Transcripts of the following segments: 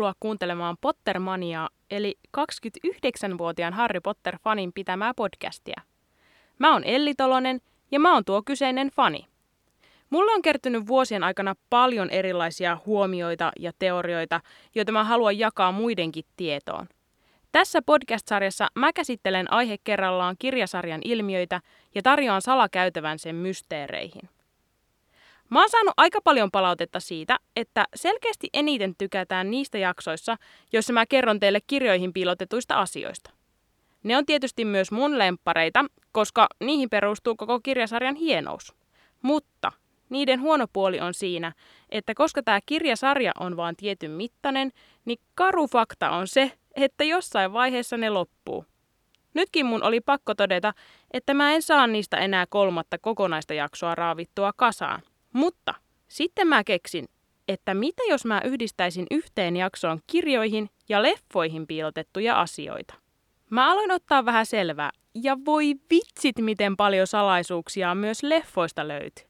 Tervetuloa kuuntelemaan Pottermaniaa, eli 29-vuotiaan Harry Potter-fanin pitämää podcastia. Mä oon Elli Tolonen ja mä oon tuo kyseinen fani. Mulla on kertynyt vuosien aikana paljon erilaisia huomioita ja teorioita, joita mä haluan jakaa muidenkin tietoon. Tässä podcast-sarjassa mä käsittelen aihe kerrallaan kirjasarjan ilmiöitä ja tarjoan salakäytävän sen mysteereihin. Mä oon saanut aika paljon palautetta siitä, että selkeästi eniten tykätään niistä jaksoissa, joissa mä kerron teille kirjoihin piilotetuista asioista. Ne on tietysti myös mun lemppareita, koska niihin perustuu koko kirjasarjan hienous. Mutta niiden huono puoli on siinä, että koska tämä kirjasarja on vain tietyn mittainen, niin karu fakta on se, että jossain vaiheessa ne loppuu. Nytkin mun oli pakko todeta, että mä en saa niistä enää kolmatta kokonaista jaksoa raavittua kasaan. Mutta sitten mä keksin, että mitä jos mä yhdistäisin yhteen jaksoon kirjoihin ja leffoihin piilotettuja asioita. Mä aloin ottaa vähän selvää, ja voi vitsit miten paljon salaisuuksia myös leffoista löytyy.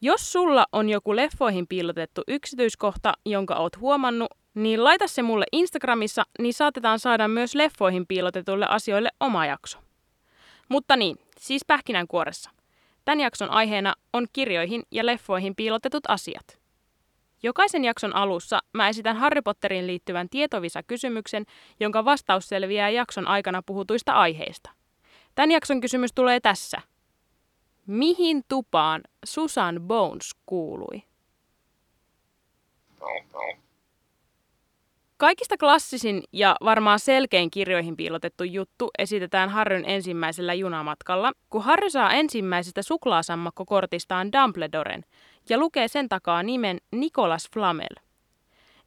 Jos sulla on joku leffoihin piilotettu yksityiskohta, jonka oot huomannut, niin laita se mulle Instagramissa, niin saatetaan saada myös leffoihin piilotetuille asioille oma jakso. Mutta niin, siis pähkinänkuoressa. Tämän jakson aiheena on kirjoihin ja leffoihin piilotetut asiat. Jokaisen jakson alussa mä esitän Harry Potteriin liittyvän tietovisa-kysymyksen, jonka vastaus selviää jakson aikana puhutuista aiheista. Tämän jakson kysymys tulee tässä. Mihin tupaan Susan Bones kuului? Kaikista klassisin ja varmaan selkein kirjoihin piilotettu juttu esitetään Harryn ensimmäisellä junamatkalla, kun Harry saa ensimmäisestä suklaasammakkokortistaan Dumbledoren ja lukee sen takaa nimen Nicholas Flamel.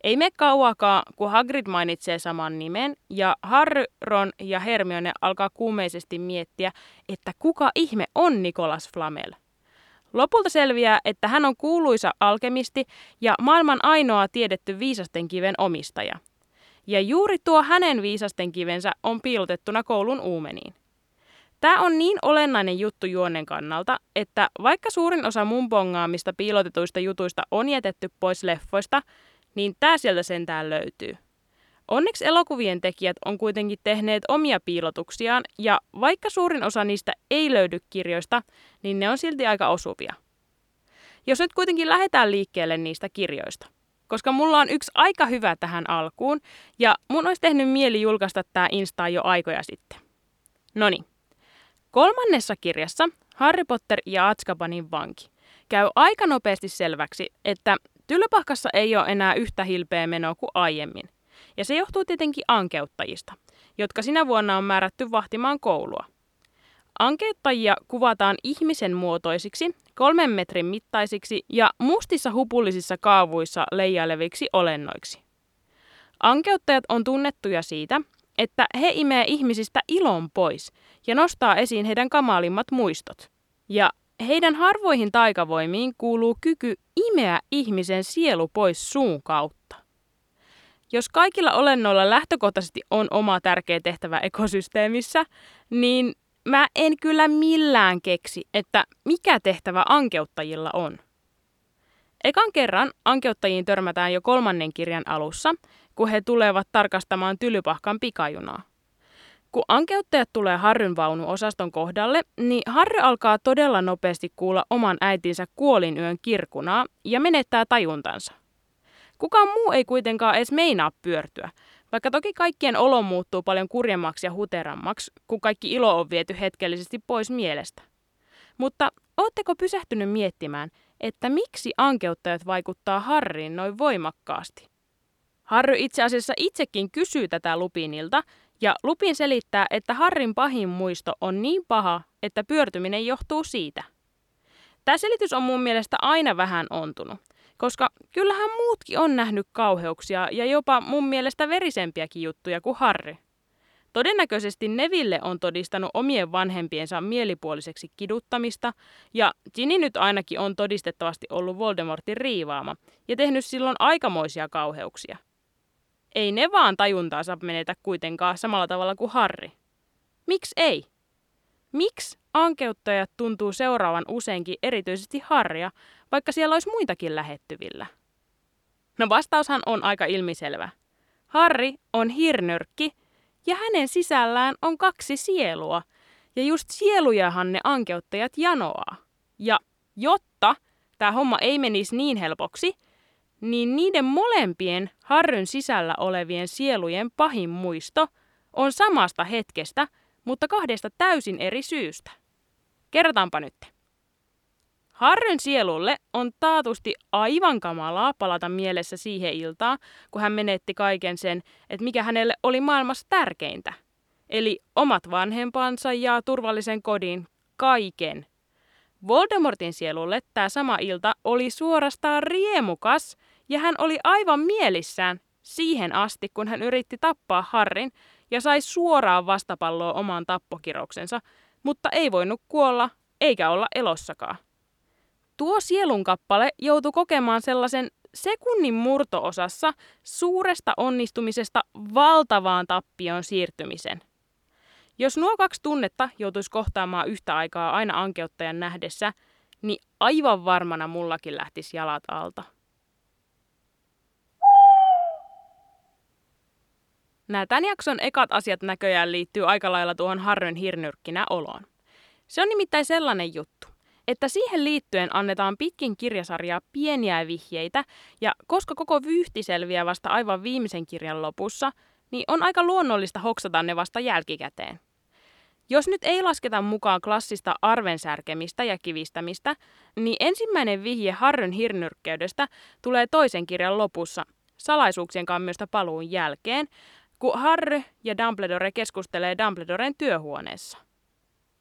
Ei me kauakaan, kun Hagrid mainitsee saman nimen, ja Harry, Ron ja Hermione alkaa kuumeisesti miettiä, että kuka ihme on Nicholas Flamel. Lopulta selviää, että hän on kuuluisa alkemisti ja maailman ainoa tiedetty viisasten kiven omistaja. Ja juuri tuo hänen viisasten kivensä on piilotettuna koulun uumeniin. Tämä on niin olennainen juttu juonen kannalta, että vaikka suurin osa mun bongaamista piilotetuista jutuista on jätetty pois leffoista, niin tämä sieltä sentään löytyy. Onneksi elokuvien tekijät on kuitenkin tehneet omia piilotuksiaan, ja vaikka suurin osa niistä ei löydy kirjoista, niin ne on silti aika osuvia. Jos nyt kuitenkin lähdetään liikkeelle niistä kirjoista, koska mulla on yksi aika hyvä tähän alkuun, ja mun olisi tehnyt mieli julkaista tämä Insta jo aikoja sitten. Noni. Kolmannessa kirjassa Harry Potter ja Azkabanin vanki käy aika nopeasti selväksi, että Tylypahkassa ei ole enää yhtä hilpeä menoa kuin aiemmin – ja se johtuu tietenkin ankeuttajista, jotka sinä vuonna on määrätty vahtimaan koulua. Ankeuttajia kuvataan ihmisen muotoisiksi, kolmen metrin mittaisiksi ja mustissa hupullisissa kaavuissa leijaileviksi olennoiksi. Ankeuttajat on tunnettuja siitä, että he imee ihmisistä ilon pois ja nostaa esiin heidän kamalimmat muistot. Ja heidän harvoihin taikavoimiin kuuluu kyky imeä ihmisen sielu pois suun kautta. Jos kaikilla olennoilla lähtökohtaisesti on oma tärkeä tehtävä ekosysteemissä, niin mä en kyllä millään keksi, että mikä tehtävä ankeuttajilla on. Ekan kerran ankeuttajiin törmätään jo kolmannen kirjan alussa, kun he tulevat tarkastamaan Tylypahkan pikajunaa. Kun ankeuttajat tulee Harryn osaston kohdalle, niin Harry alkaa todella nopeasti kuulla oman äitinsä kuolinyön kirkunaa ja menettää tajuntansa. Kukaan muu ei kuitenkaan edes meinaa pyörtyä, vaikka toki kaikkien olo muuttuu paljon kurjemmaksi ja huterammaksi, kun kaikki ilo on viety hetkellisesti pois mielestä. Mutta ootteko pysähtynyt miettimään, että miksi ankeuttajat vaikuttaa Harriin noin voimakkaasti? Harry itse asiassa itsekin kysyy tätä Lupinilta, ja Lupin selittää, että Harrin pahin muisto on niin paha, että pyörtyminen johtuu siitä. Tämä selitys on mun mielestä aina vähän ontunut, koska kyllähän muutkin on nähnyt kauheuksia ja jopa mun mielestä verisempiäkin juttuja kuin Harry. Todennäköisesti Neville on todistanut omien vanhempiensa mielipuoliseksi kiduttamista, ja Ginny nyt ainakin on todistettavasti ollut Voldemortin riivaama ja tehnyt silloin aikamoisia kauheuksia. Ei ne vaan tajuntaansa menetä kuitenkaan samalla tavalla kuin Harry. Miksi ei? Miksi ankeuttajat tuntuu seuraavan useinkin erityisesti Harria, vaikka siellä olisi muitakin lähettyvillä? No vastaushan on aika ilmiselvä. Harri on hirnyrkki ja hänen sisällään on kaksi sielua. Ja just sielujahan ne ankeuttajat janoaa. Ja jotta tämä homma ei menisi niin helpoksi, niin niiden molempien harryn sisällä olevien sielujen pahin muisto on samasta hetkestä, mutta kahdesta täysin eri syystä. Kerrotaanpa nyt. Harryn sielulle on taatusti aivan kamalaa palata mielessä siihen iltaan, kun hän menetti kaiken sen, että mikä hänelle oli maailmassa tärkeintä. Eli omat vanhempansa ja turvallisen kodin, kaiken. Voldemortin sielulle tämä sama ilta oli suorastaan riemukas ja hän oli aivan mielissään siihen asti, kun hän yritti tappaa Harrin ja sai suoraan vastapalloa omaan tappokiroksensa, mutta ei voinut kuolla eikä olla elossakaan. Tuo sielunkappale joutui kokemaan sellaisen sekunnin murtoosassa suuresta onnistumisesta valtavaan tappioon siirtymisen. Jos nuo kaksi tunnetta joutuisi kohtaamaan yhtä aikaa aina ankeuttajan nähdessä, niin aivan varmana mullakin lähtisi jalat alta. Nämä tämän jakson ekat asiat näköjään liittyy aika lailla tuohon Harryn hirnyrkkinä oloon. Se on nimittäin sellainen juttu, että siihen liittyen annetaan pitkin kirjasarjaa pieniä vihjeitä, ja koska koko vyyhti selviää vasta aivan viimeisen kirjan lopussa, niin on aika luonnollista hoksata ne vasta jälkikäteen. Jos nyt ei lasketa mukaan klassista arvensärkemistä ja kivistämistä, niin ensimmäinen vihje Harryn hirnyrkkeydestä tulee toisen kirjan lopussa, salaisuuksien kammiosta paluun jälkeen, kun Harry ja Dumbledore keskustelee Dumbledoren työhuoneessa.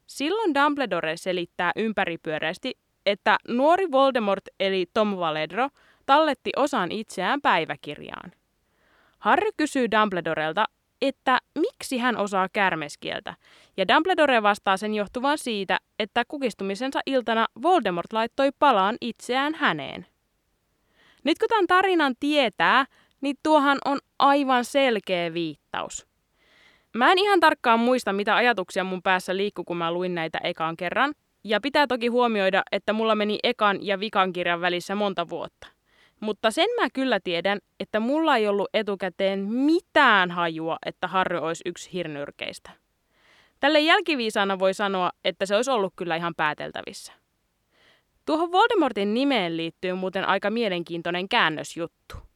Silloin Dumbledore selittää ympäripyöreästi, että nuori Voldemort eli Tom Valedro talletti osan itseään päiväkirjaan. Harry kysyy Dumbledorelta, että miksi hän osaa kärmeskieltä, ja Dumbledore vastaa sen johtuvan siitä, että kukistumisensa iltana Voldemort laittoi palaan itseään häneen. Nyt kun tämän tarinan tietää, niin tuohan on aivan selkeä viittaus. Mä en ihan tarkkaan muista, mitä ajatuksia mun päässä liikkuu, kun mä luin näitä ekan kerran. Ja pitää toki huomioida, että mulla meni ekan ja vikan kirjan välissä monta vuotta. Mutta sen mä kyllä tiedän, että mulla ei ollut etukäteen mitään hajua, että Harry olisi yksi hirnyrkeistä. Tälle jälkiviisaana voi sanoa, että se olisi ollut kyllä ihan pääteltävissä. Tuohon Voldemortin nimeen liittyy muuten aika mielenkiintoinen käännösjuttu.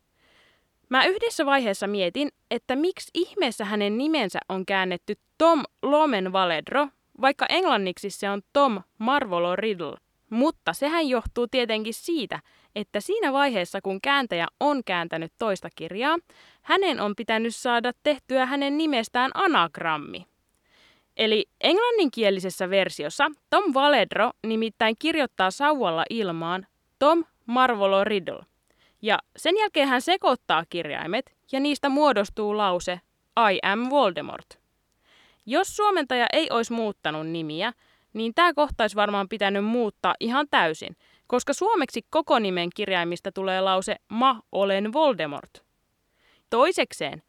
Mä yhdessä vaiheessa mietin, että miksi ihmeessä hänen nimensä on käännetty Tom Lomen Valedro, vaikka englanniksi se on Tom Marvolo Riddle. Mutta sehän johtuu tietenkin siitä, että siinä vaiheessa kun kääntäjä on kääntänyt toista kirjaa, hänen on pitänyt saada tehtyä hänen nimestään anagrammi. Eli englanninkielisessä versiossa Tom Valedro nimittäin kirjoittaa sauvalla ilmaan Tom Marvolo Riddle – ja sen jälkeen hän sekoittaa kirjaimet ja niistä muodostuu lause I am Voldemort. Jos suomentaja ei olisi muuttanut nimiä, niin tämä kohta olisi varmaan pitänyt muuttaa ihan täysin, koska suomeksi koko nimen kirjaimista tulee lause Ma olen Voldemort. Toisekseen,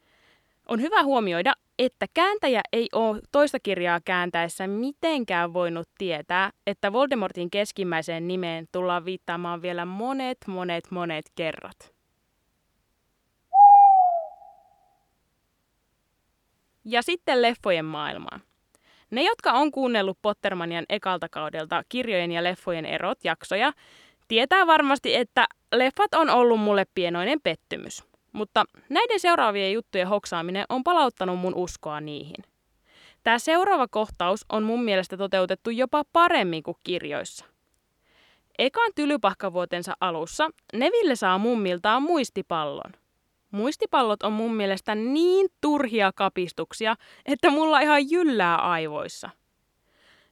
on hyvä huomioida, että kääntäjä ei ole toista kirjaa kääntäessä mitenkään voinut tietää, että Voldemortin keskimmäiseen nimeen tullaan viittaamaan vielä monet, monet, monet kerrat. Ja sitten leffojen maailmaan. Ne, jotka on kuunnellut Pottermanian ekalta kaudelta kirjojen ja leffojen erot jaksoja, tietää varmasti, että leffat on ollut mulle pienoinen pettymys. Mutta näiden seuraavien juttujen hoksaaminen on palauttanut mun uskoa niihin. Tämä seuraava kohtaus on mun mielestä toteutettu jopa paremmin kuin kirjoissa. Ekan tylypahkavuotensa alussa Neville saa mummiltaan muistipallon. Muistipallot on mun mielestä niin turhia kapistuksia, että mulla ihan jyllää aivoissa.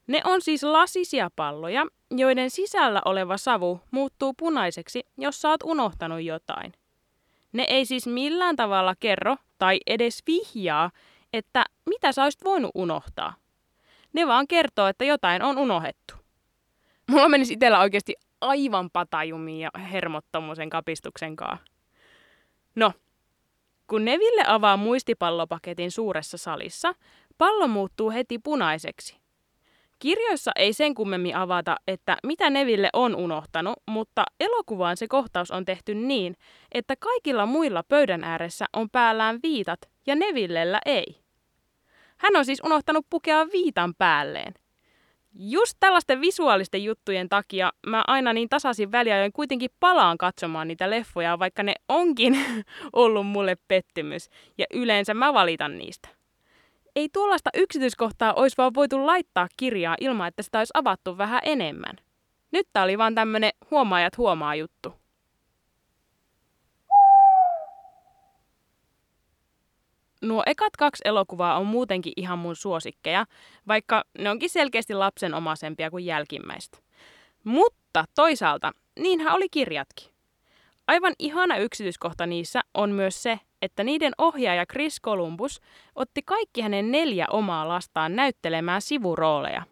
Ne on siis lasisia palloja, joiden sisällä oleva savu muuttuu punaiseksi, jos sä oot unohtanut jotain – ne ei siis millään tavalla kerro tai edes vihjaa, että mitä sä olisit voinut unohtaa. Ne vaan kertoo, että jotain on unohdettu. Mulla menisi itsellä oikeasti aivan patajumiin ja hermot tommosen kapistuksen kaa. No, kun Neville avaa muistipallopaketin suuressa salissa, pallo muuttuu heti punaiseksi. Kirjoissa ei sen kummemmin avata, että mitä Neville on unohtanut, mutta elokuvaan se kohtaus on tehty niin, että kaikilla muilla pöydän ääressä on päällään viitat ja Nevillellä ei. Hän on siis unohtanut pukea viitan päälleen. Just tällaisten visuaalisten juttujen takia mä aina niin tasaisin väliajoin kuitenkin palaan katsomaan niitä leffoja, vaikka ne onkin ollut mulle pettymys. Ja yleensä mä valitan niistä ei tuollaista yksityiskohtaa olisi vaan voitu laittaa kirjaa ilman, että sitä olisi avattu vähän enemmän. Nyt tää oli vaan tämmönen huomaajat huomaa juttu. Nuo ekat kaksi elokuvaa on muutenkin ihan mun suosikkeja, vaikka ne onkin selkeästi lapsenomaisempia kuin jälkimmäistä. Mutta toisaalta, niinhän oli kirjatkin. Aivan ihana yksityiskohta niissä on myös se, että niiden ohjaaja Chris Columbus otti kaikki hänen neljä omaa lastaan näyttelemään sivurooleja.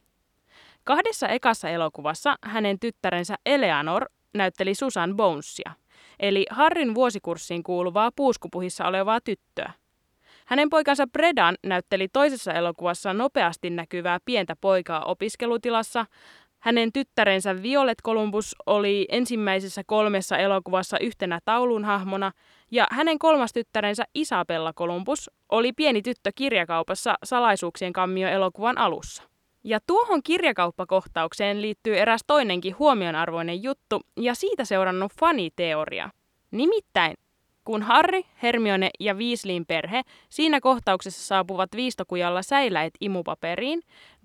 Kahdessa ekassa elokuvassa hänen tyttärensä Eleanor näytteli Susan Bonesia, eli Harrin vuosikurssiin kuuluvaa puuskupuhissa olevaa tyttöä. Hänen poikansa Bredan näytteli toisessa elokuvassa nopeasti näkyvää pientä poikaa opiskelutilassa, hänen tyttärensä Violet Columbus oli ensimmäisessä kolmessa elokuvassa yhtenä taulun hahmona, ja hänen kolmas tyttärensä Isabella Columbus oli pieni tyttö kirjakaupassa salaisuuksien kammio elokuvan alussa. Ja tuohon kirjakauppakohtaukseen liittyy eräs toinenkin huomionarvoinen juttu ja siitä seurannut faniteoria. Nimittäin kun Harry, Hermione ja Weasleyn perhe siinä kohtauksessa saapuvat viistokujalla säiläet imupaperiin,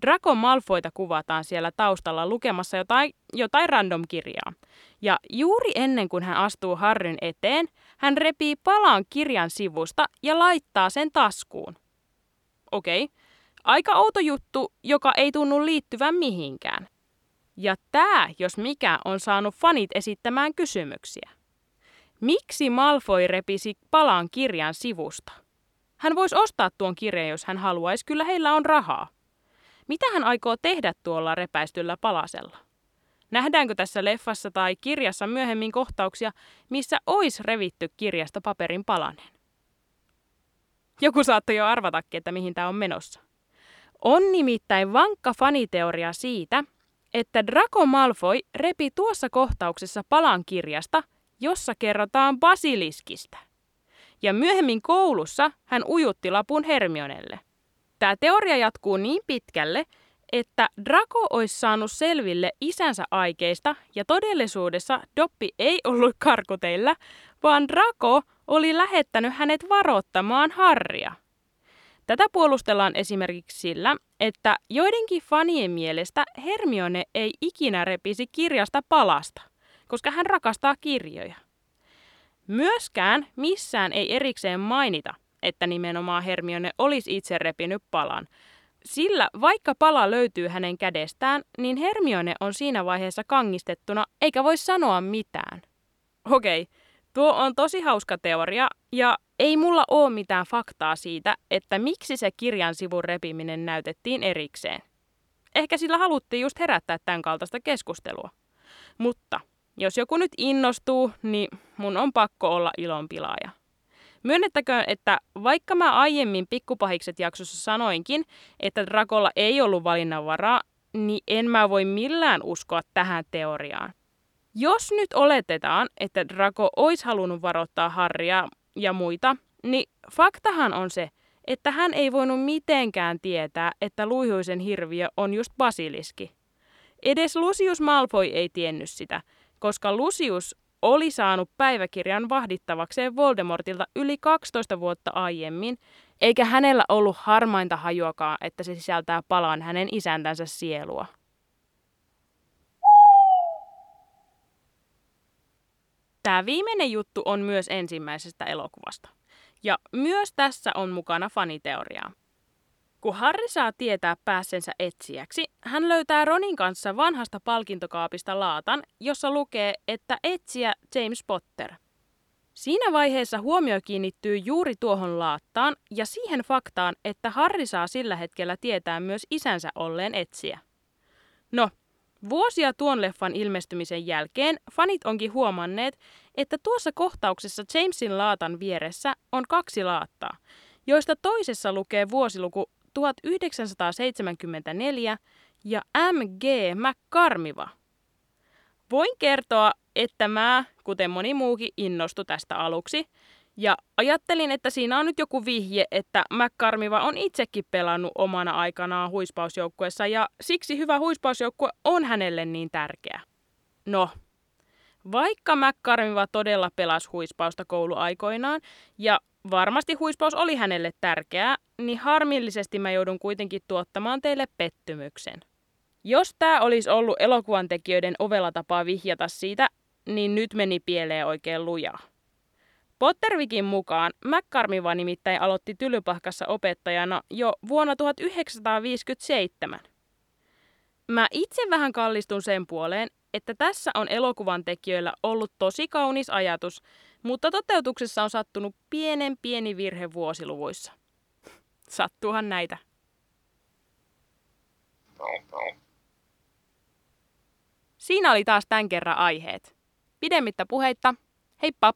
Draco Malfoyta kuvataan siellä taustalla lukemassa jotain, jotain random kirjaa. Ja juuri ennen kuin hän astuu Harryn eteen, hän repii palan kirjan sivusta ja laittaa sen taskuun. Okei, okay. aika outo juttu, joka ei tunnu liittyvän mihinkään. Ja tämä, jos mikä, on saanut fanit esittämään kysymyksiä. Miksi Malfoy repisi palan kirjan sivusta? Hän voisi ostaa tuon kirjan, jos hän haluaisi, kyllä heillä on rahaa. Mitä hän aikoo tehdä tuolla repäistyllä palasella? Nähdäänkö tässä leffassa tai kirjassa myöhemmin kohtauksia, missä olisi revitty kirjasta paperin palanen? Joku saattoi jo arvatakin, että mihin tämä on menossa. On nimittäin vankka faniteoria siitä, että Draco Malfoy repi tuossa kohtauksessa palan kirjasta – jossa kerrotaan basiliskistä. Ja myöhemmin koulussa hän ujutti lapun Hermionelle. Tämä teoria jatkuu niin pitkälle, että Draco olisi saanut selville isänsä aikeista ja todellisuudessa Doppi ei ollut karkuteilla, vaan Draco oli lähettänyt hänet varoittamaan Harria. Tätä puolustellaan esimerkiksi sillä, että joidenkin fanien mielestä Hermione ei ikinä repisi kirjasta palasta koska hän rakastaa kirjoja. Myöskään missään ei erikseen mainita, että nimenomaan Hermione olisi itse repinyt palan, sillä vaikka pala löytyy hänen kädestään, niin Hermione on siinä vaiheessa kangistettuna eikä voi sanoa mitään. Okei, tuo on tosi hauska teoria ja ei mulla ole mitään faktaa siitä, että miksi se kirjan sivun repiminen näytettiin erikseen. Ehkä sillä haluttiin just herättää tämän kaltaista keskustelua. Mutta jos joku nyt innostuu, niin mun on pakko olla ilonpilaaja. Myönnettäköön, että vaikka mä aiemmin Pikkupahikset jaksossa sanoinkin, että Drakolla ei ollut valinnanvaraa, niin en mä voi millään uskoa tähän teoriaan. Jos nyt oletetaan, että Draco olisi halunnut varoittaa Harria ja muita, niin faktahan on se, että hän ei voinut mitenkään tietää, että luihuisen hirviö on just basiliski. Edes Lucius Malfoy ei tiennyt sitä – koska Lucius oli saanut päiväkirjan vahdittavakseen Voldemortilta yli 12 vuotta aiemmin, eikä hänellä ollut harmainta hajuakaan, että se sisältää palan hänen isäntänsä sielua. Tämä viimeinen juttu on myös ensimmäisestä elokuvasta. Ja myös tässä on mukana faniteoriaa. Kun Harry saa tietää päässensä etsijäksi, hän löytää Ronin kanssa vanhasta palkintokaapista laatan, jossa lukee, että etsiä James Potter. Siinä vaiheessa huomio kiinnittyy juuri tuohon laattaan ja siihen faktaan, että Harry saa sillä hetkellä tietää myös isänsä olleen etsiä. No, vuosia tuon leffan ilmestymisen jälkeen fanit onkin huomanneet, että tuossa kohtauksessa Jamesin laatan vieressä on kaksi laattaa, joista toisessa lukee vuosiluku 1974 ja M.G. McCarmiva. Voin kertoa, että mä, kuten moni muukin, innostu tästä aluksi. Ja ajattelin, että siinä on nyt joku vihje, että McCarmiva on itsekin pelannut omana aikanaan huispausjoukkuessa ja siksi hyvä huispausjoukkue on hänelle niin tärkeä. No, vaikka McCarmiva todella pelasi huispausta kouluaikoinaan ja varmasti huispaus oli hänelle tärkeää, niin harmillisesti mä joudun kuitenkin tuottamaan teille pettymyksen. Jos tämä olisi ollut elokuvan tekijöiden ovella tapaa vihjata siitä, niin nyt meni pieleen oikein lujaa. Pottervikin mukaan McCarmiva nimittäin aloitti Tylypahkassa opettajana jo vuonna 1957. Mä itse vähän kallistun sen puoleen, että tässä on elokuvan tekijöillä ollut tosi kaunis ajatus, mutta toteutuksessa on sattunut pienen pieni virhe vuosiluvuissa. Sattuuhan näitä. Siinä oli taas tämän kerran aiheet. Pidemmittä puheitta. Heippa!